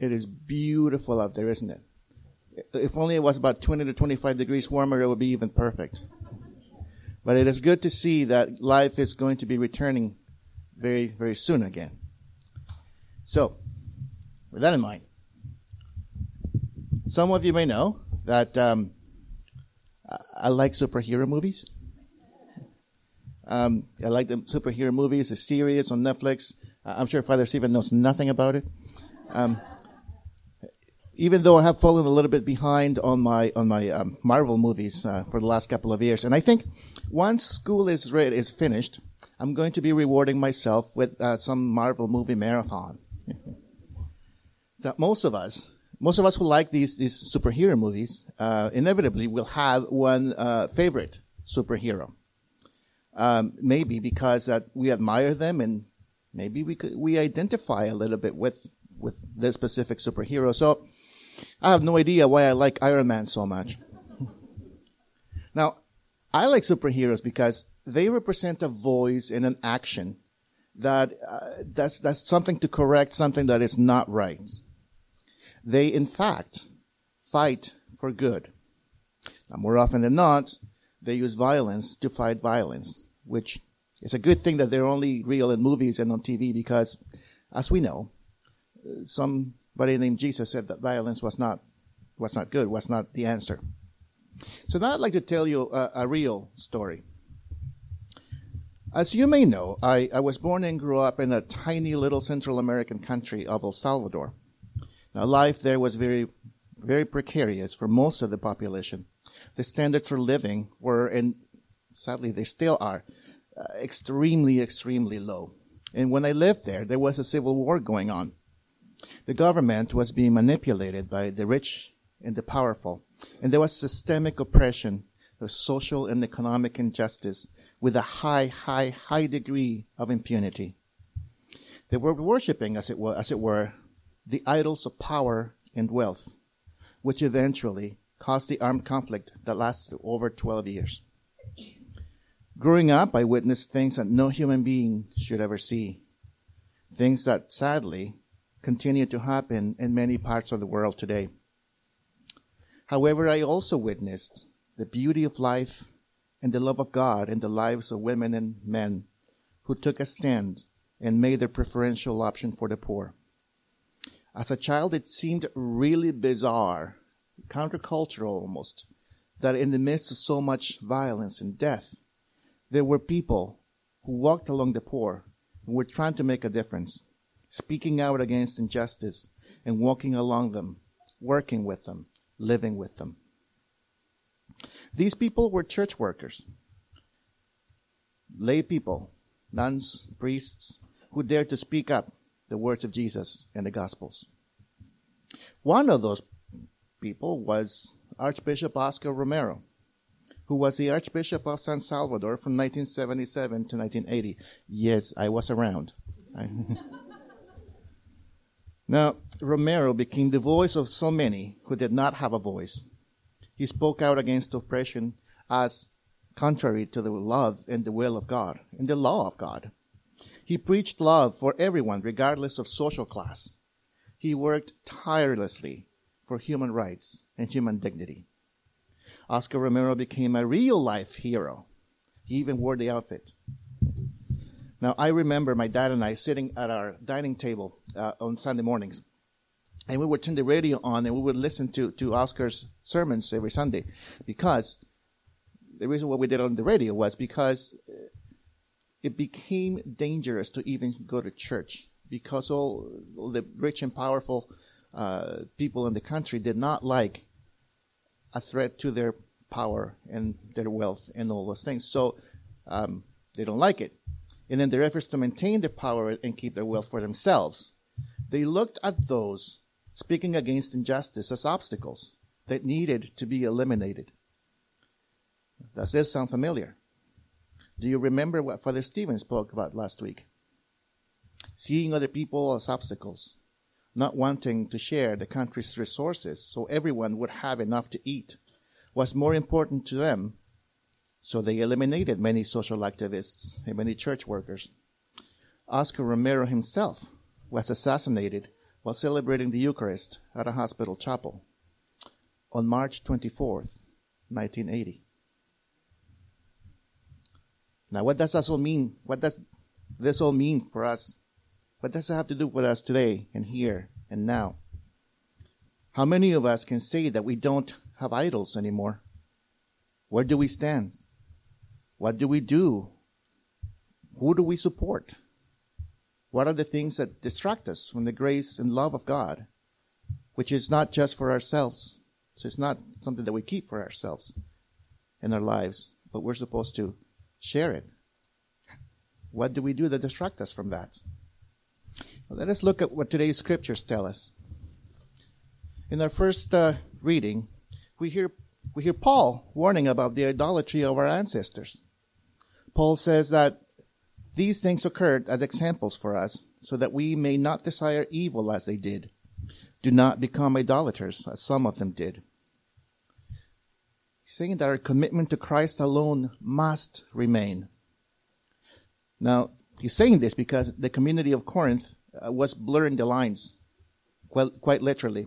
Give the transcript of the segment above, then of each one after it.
It is beautiful out there, isn't it? If only it was about 20 to 25 degrees warmer, it would be even perfect. But it is good to see that life is going to be returning very, very soon again. So, with that in mind, some of you may know that um, I like superhero movies. Um, I like the superhero movies, the series on Netflix. I'm sure Father Stephen knows nothing about it. Um, even though I have fallen a little bit behind on my on my um, Marvel movies uh, for the last couple of years, and I think once school is is finished, I'm going to be rewarding myself with uh, some Marvel movie marathon. so most of us, most of us who like these these superhero movies, uh, inevitably will have one uh, favorite superhero. Um, maybe because we admire them, and maybe we could, we identify a little bit with with this specific superhero. So I have no idea why I like Iron Man so much. now, I like superheroes because they represent a voice and an action that uh, that's that's something to correct something that is not right. They, in fact, fight for good. Now, more often than not, they use violence to fight violence, which is a good thing that they're only real in movies and on TV because, as we know, somebody named Jesus said that violence was not was not good, was not the answer. So now I'd like to tell you a, a real story. As you may know, I, I was born and grew up in a tiny little Central American country of El Salvador. Now, life there was very, very precarious for most of the population. The standards for living were, and sadly they still are, uh, extremely, extremely low. And when I lived there, there was a civil war going on. The government was being manipulated by the rich and the powerful, and there was systemic oppression, of social and economic injustice with a high, high, high degree of impunity. They were worshipping, as it were, as it were, the idols of power and wealth, which eventually caused the armed conflict that lasted over 12 years. Growing up, I witnessed things that no human being should ever see. Things that sadly continue to happen in many parts of the world today. However, I also witnessed the beauty of life and the love of God in the lives of women and men who took a stand and made their preferential option for the poor. As a child, it seemed really bizarre, countercultural almost, that in the midst of so much violence and death, there were people who walked along the poor and were trying to make a difference speaking out against injustice and walking along them, working with them, living with them. These people were church workers, lay people, nuns, priests, who dared to speak up the words of Jesus and the Gospels. One of those people was Archbishop Oscar Romero, who was the Archbishop of San Salvador from 1977 to 1980. Yes, I was around. Now, Romero became the voice of so many who did not have a voice. He spoke out against oppression as contrary to the love and the will of God and the law of God. He preached love for everyone, regardless of social class. He worked tirelessly for human rights and human dignity. Oscar Romero became a real life hero. He even wore the outfit. Now, I remember my dad and I sitting at our dining table uh, on Sunday mornings, and we would turn the radio on and we would listen to, to Oscar's sermons every Sunday because the reason why we did it on the radio was because it became dangerous to even go to church because all, all the rich and powerful uh, people in the country did not like a threat to their power and their wealth and all those things. So um, they don't like it and in their efforts to maintain their power and keep their wealth for themselves, they looked at those speaking against injustice as obstacles that needed to be eliminated. Does this sound familiar? Do you remember what Father Stephen spoke about last week? Seeing other people as obstacles, not wanting to share the country's resources so everyone would have enough to eat, was more important to them so they eliminated many social activists and many church workers. Oscar Romero himself was assassinated while celebrating the Eucharist at a hospital chapel on March 24th, 1980. Now, what does this all mean? What does this all mean for us? What does it have to do with us today and here and now? How many of us can say that we don't have idols anymore? Where do we stand? What do we do? Who do we support? What are the things that distract us from the grace and love of God, which is not just for ourselves? So it's not something that we keep for ourselves in our lives, but we're supposed to share it. What do we do that distract us from that? Well, let us look at what today's scriptures tell us. In our first uh, reading, we hear we hear Paul warning about the idolatry of our ancestors. Paul says that these things occurred as examples for us, so that we may not desire evil as they did. Do not become idolaters, as some of them did. He's saying that our commitment to Christ alone must remain. Now, he's saying this because the community of Corinth uh, was blurring the lines, quite, literally.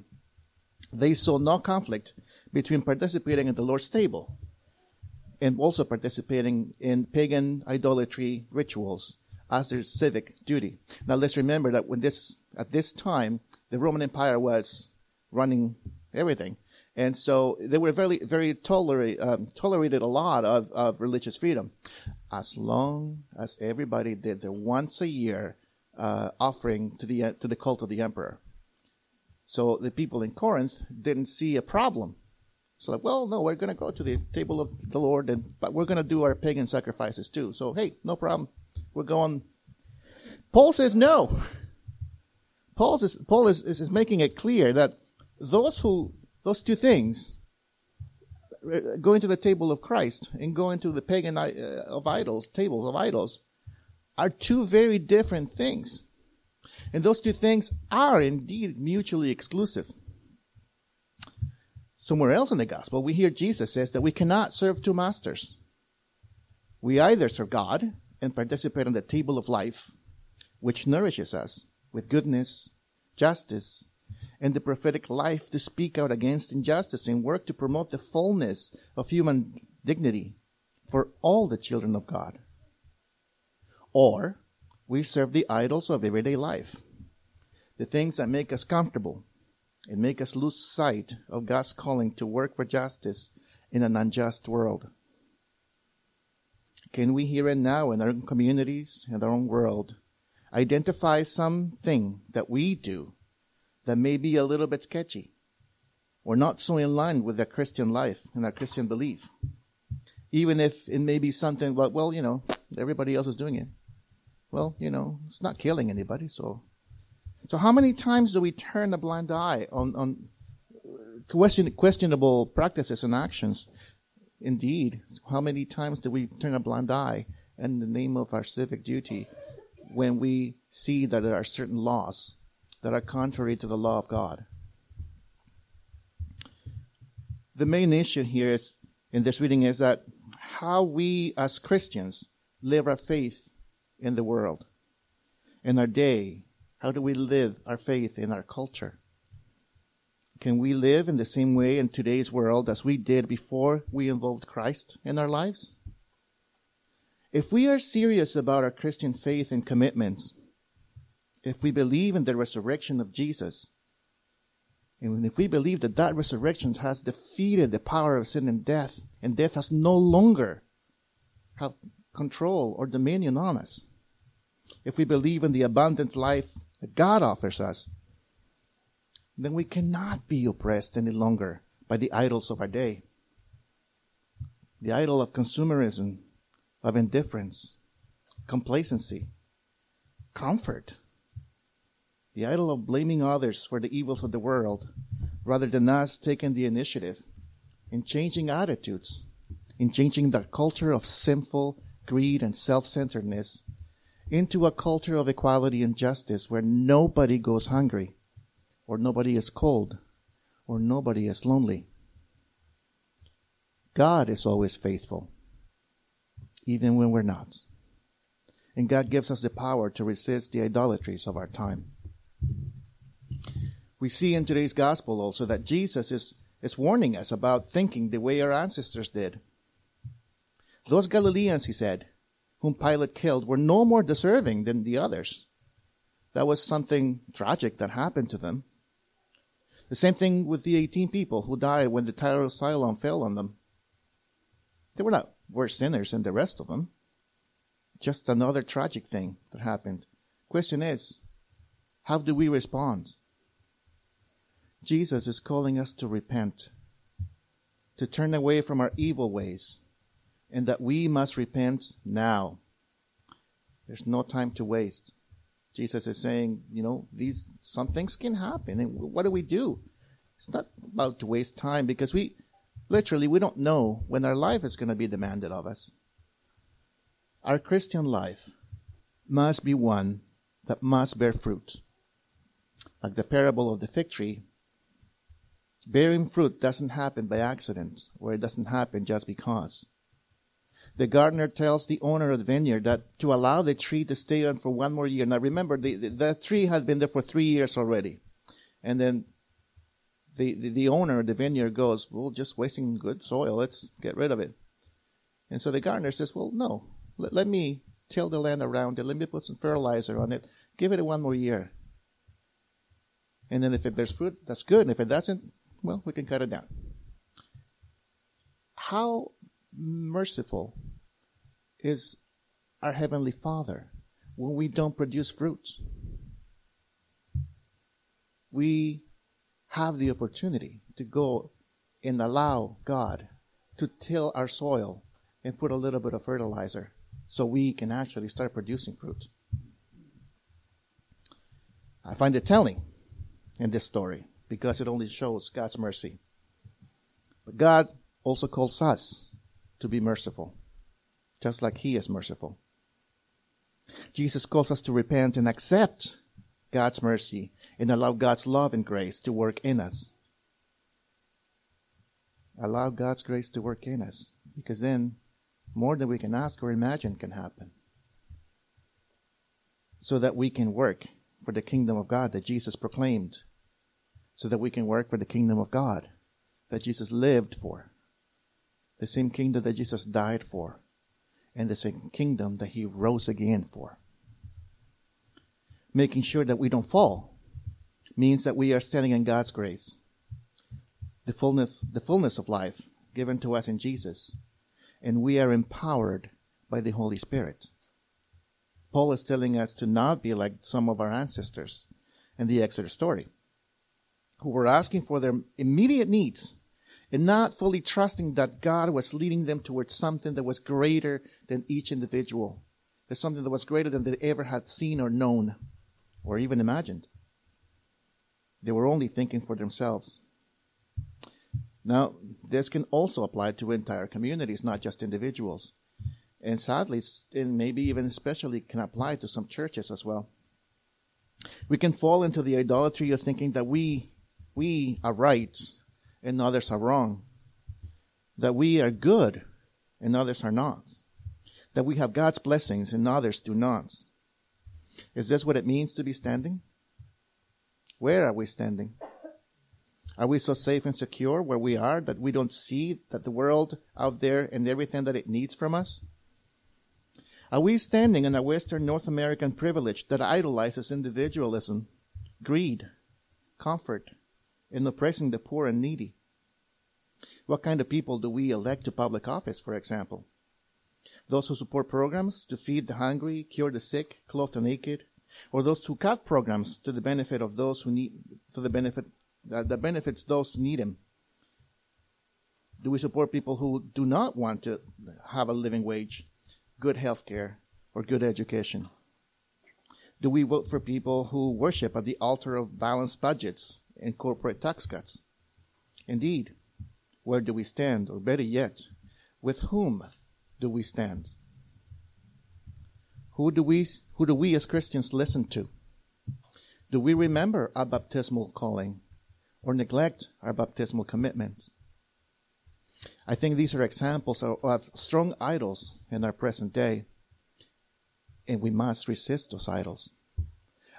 They saw no conflict between participating in the Lord's table and also participating in pagan idolatry rituals as their civic duty. Now let's remember that when this, at this time, the Roman Empire was running everything. And so they were very, very tolerate, um, tolerated a lot of, of religious freedom, as long as everybody did their once a year uh, offering to the to the cult of the emperor. So the people in Corinth didn't see a problem so like, well, no, we're going to go to the table of the Lord, and but we're going to do our pagan sacrifices too. So hey, no problem. We're going. Paul says no. Paul is Paul is, is making it clear that those who those two things, uh, going to the table of Christ and going to the pagan uh, of idols tables of idols, are two very different things, and those two things are indeed mutually exclusive somewhere else in the gospel, we hear Jesus says that we cannot serve two masters. We either serve God and participate in the table of life, which nourishes us with goodness, justice, and the prophetic life to speak out against injustice and work to promote the fullness of human dignity for all the children of God. Or we serve the idols of everyday life, the things that make us comfortable, and make us lose sight of God's calling to work for justice in an unjust world. Can we here and now in our own communities and our own world identify something that we do that may be a little bit sketchy or not so in line with our Christian life and our Christian belief? Even if it may be something like, well, you know, everybody else is doing it. Well, you know, it's not killing anybody, so so how many times do we turn a blind eye on, on question, questionable practices and actions? Indeed, how many times do we turn a blind eye in the name of our civic duty when we see that there are certain laws that are contrary to the law of God? The main issue here is, in this reading is that how we as Christians live our faith in the world, in our day, how do we live our faith in our culture? Can we live in the same way in today's world as we did before we involved Christ in our lives? If we are serious about our Christian faith and commitments, if we believe in the resurrection of Jesus, and if we believe that that resurrection has defeated the power of sin and death, and death has no longer have control or dominion on us, if we believe in the abundant life that God offers us, then we cannot be oppressed any longer by the idols of our day. The idol of consumerism, of indifference, complacency, comfort. The idol of blaming others for the evils of the world rather than us taking the initiative in changing attitudes, in changing the culture of sinful greed and self-centeredness into a culture of equality and justice where nobody goes hungry, or nobody is cold, or nobody is lonely. God is always faithful, even when we're not. And God gives us the power to resist the idolatries of our time. We see in today's gospel also that Jesus is, is warning us about thinking the way our ancestors did. Those Galileans, he said, whom Pilate killed, were no more deserving than the others. That was something tragic that happened to them. The same thing with the 18 people who died when the tower Siloam fell on them. They were not worse sinners than the rest of them. Just another tragic thing that happened. Question is, how do we respond? Jesus is calling us to repent, to turn away from our evil ways, and that we must repent now. There's no time to waste. Jesus is saying, you know, these some things can happen, and what do we do? It's not about to waste time because we literally we don't know when our life is going to be demanded of us. Our Christian life must be one that must bear fruit. Like the parable of the fig tree, bearing fruit doesn't happen by accident, or it doesn't happen just because the gardener tells the owner of the vineyard that to allow the tree to stay on for one more year. Now remember, the, the, the tree had been there for three years already. And then the, the, the owner of the vineyard goes, well, just wasting good soil. Let's get rid of it. And so the gardener says, well, no, let, let me till the land around it. Let me put some fertilizer on it. Give it one more year. And then if it bears fruit, that's good. And if it doesn't, well, we can cut it down. How merciful is our Heavenly Father when we don't produce fruits. We have the opportunity to go and allow God to till our soil and put a little bit of fertilizer so we can actually start producing fruit. I find it telling in this story because it only shows God's mercy. But God also calls us to be merciful, just like He is merciful. Jesus calls us to repent and accept God's mercy and allow God's love and grace to work in us. Allow God's grace to work in us because then more than we can ask or imagine can happen. So that we can work for the kingdom of God that Jesus proclaimed. So that we can work for the kingdom of God that Jesus lived for the same kingdom that Jesus died for, and the same kingdom that he rose again for. Making sure that we don't fall means that we are standing in God's grace, the fullness, the fullness of life given to us in Jesus, and we are empowered by the Holy Spirit. Paul is telling us to not be like some of our ancestors in the Exodus story, who were asking for their immediate needs and not fully trusting that God was leading them towards something that was greater than each individual. that something that was greater than they ever had seen or known or even imagined. They were only thinking for themselves. Now, this can also apply to entire communities, not just individuals. And sadly, and maybe even especially can apply to some churches as well. We can fall into the idolatry of thinking that we, we are right and others are wrong. That we are good and others are not. That we have God's blessings and others do not. Is this what it means to be standing? Where are we standing? Are we so safe and secure where we are that we don't see that the world out there and everything that it needs from us? Are we standing in a Western North American privilege that idolizes individualism, greed, comfort, in oppressing the poor and needy? What kind of people do we elect to public office, for example? Those who support programs to feed the hungry, cure the sick, clothe the naked, or those who cut programs to the benefit of those who need, to the benefit, uh, that benefits those who need them? Do we support people who do not want to have a living wage, good health care, or good education? Do we vote for people who worship at the altar of balanced budgets and corporate tax cuts. Indeed, where do we stand? Or better yet, with whom do we stand? Who do we, who do we as Christians listen to? Do we remember our baptismal calling or neglect our baptismal commitment? I think these are examples of, of strong idols in our present day, and we must resist those idols.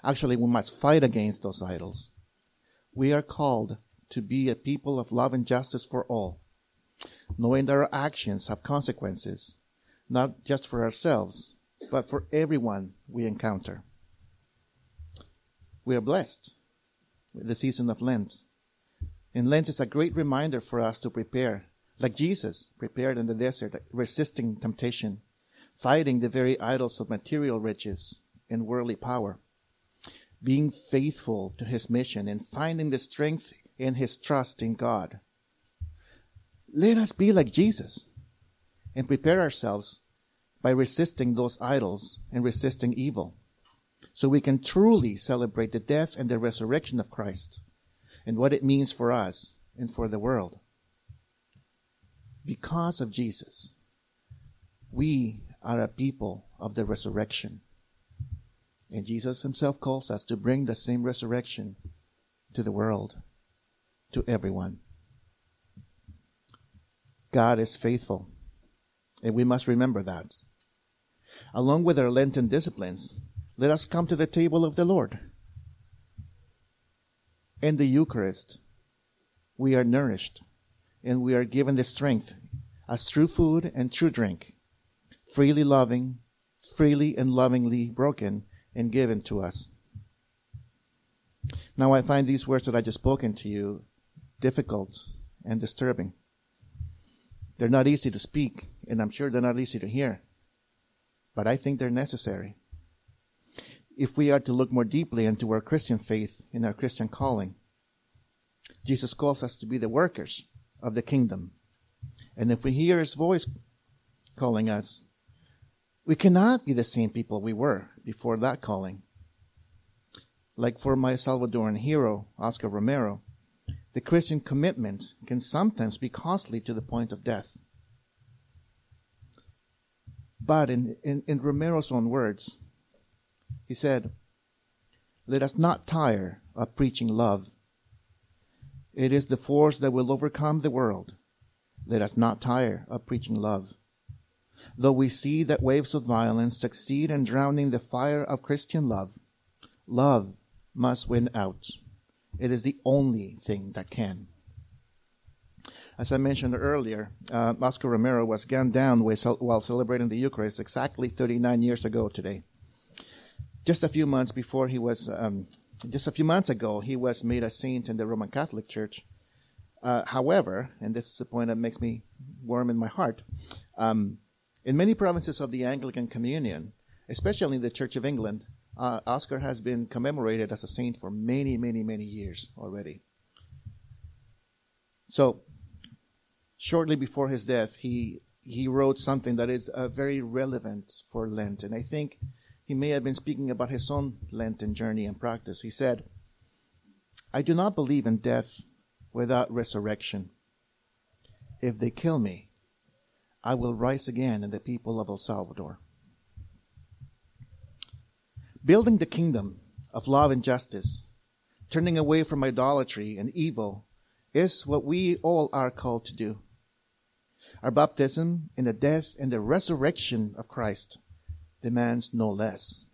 Actually, we must fight against those idols we are called to be a people of love and justice for all, knowing that our actions have consequences, not just for ourselves, but for everyone we encounter. We are blessed with the season of Lent. And Lent is a great reminder for us to prepare, like Jesus prepared in the desert, resisting temptation, fighting the very idols of material riches and worldly power, being faithful to his mission and finding the strength in his trust in God. Let us be like Jesus and prepare ourselves by resisting those idols and resisting evil so we can truly celebrate the death and the resurrection of Christ and what it means for us and for the world. Because of Jesus, we are a people of the resurrection. And Jesus himself calls us to bring the same resurrection to the world, to everyone. God is faithful, and we must remember that. Along with our Lenten disciplines, let us come to the table of the Lord. In the Eucharist, we are nourished and we are given the strength as true food and true drink, freely loving, freely and lovingly broken and given to us. Now I find these words that I just spoken to you difficult and disturbing. They're not easy to speak, and I'm sure they're not easy to hear, but I think they're necessary if we are to look more deeply into our Christian faith and our Christian calling. Jesus calls us to be the workers of the kingdom. And if we hear his voice calling us, we cannot be the same people we were before that calling. Like for my Salvadoran hero, Oscar Romero, the Christian commitment can sometimes be costly to the point of death. But in, in, in Romero's own words, he said, Let us not tire of preaching love. It is the force that will overcome the world. Let us not tire of preaching love. Though we see that waves of violence succeed in drowning the fire of Christian love, love must win out. It is the only thing that can. As I mentioned earlier, uh, Oscar Romero was gunned down while celebrating the Eucharist exactly 39 years ago today just a few months before he was, um, just a few months ago, he was made a saint in the Roman Catholic Church. Uh, however, and this is a point that makes me warm in my heart, um, in many provinces of the Anglican Communion, especially in the Church of England, uh, Oscar has been commemorated as a saint for many, many, many years already. So, shortly before his death, he he wrote something that is uh, very relevant for Lent, and I think he may have been speaking about his own Lenten journey and practice. He said, I do not believe in death without resurrection. If they kill me, I will rise again in the people of El Salvador. Building the kingdom of love and justice, turning away from idolatry and evil, is what we all are called to do. Our baptism in the death and the resurrection of Christ demands no less.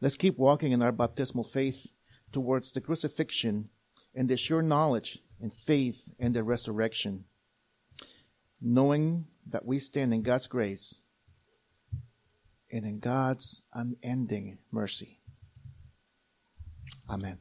Let's keep walking in our baptismal faith towards the crucifixion and the sure knowledge and faith in the resurrection, knowing that we stand in God's grace and in God's unending mercy. Amen.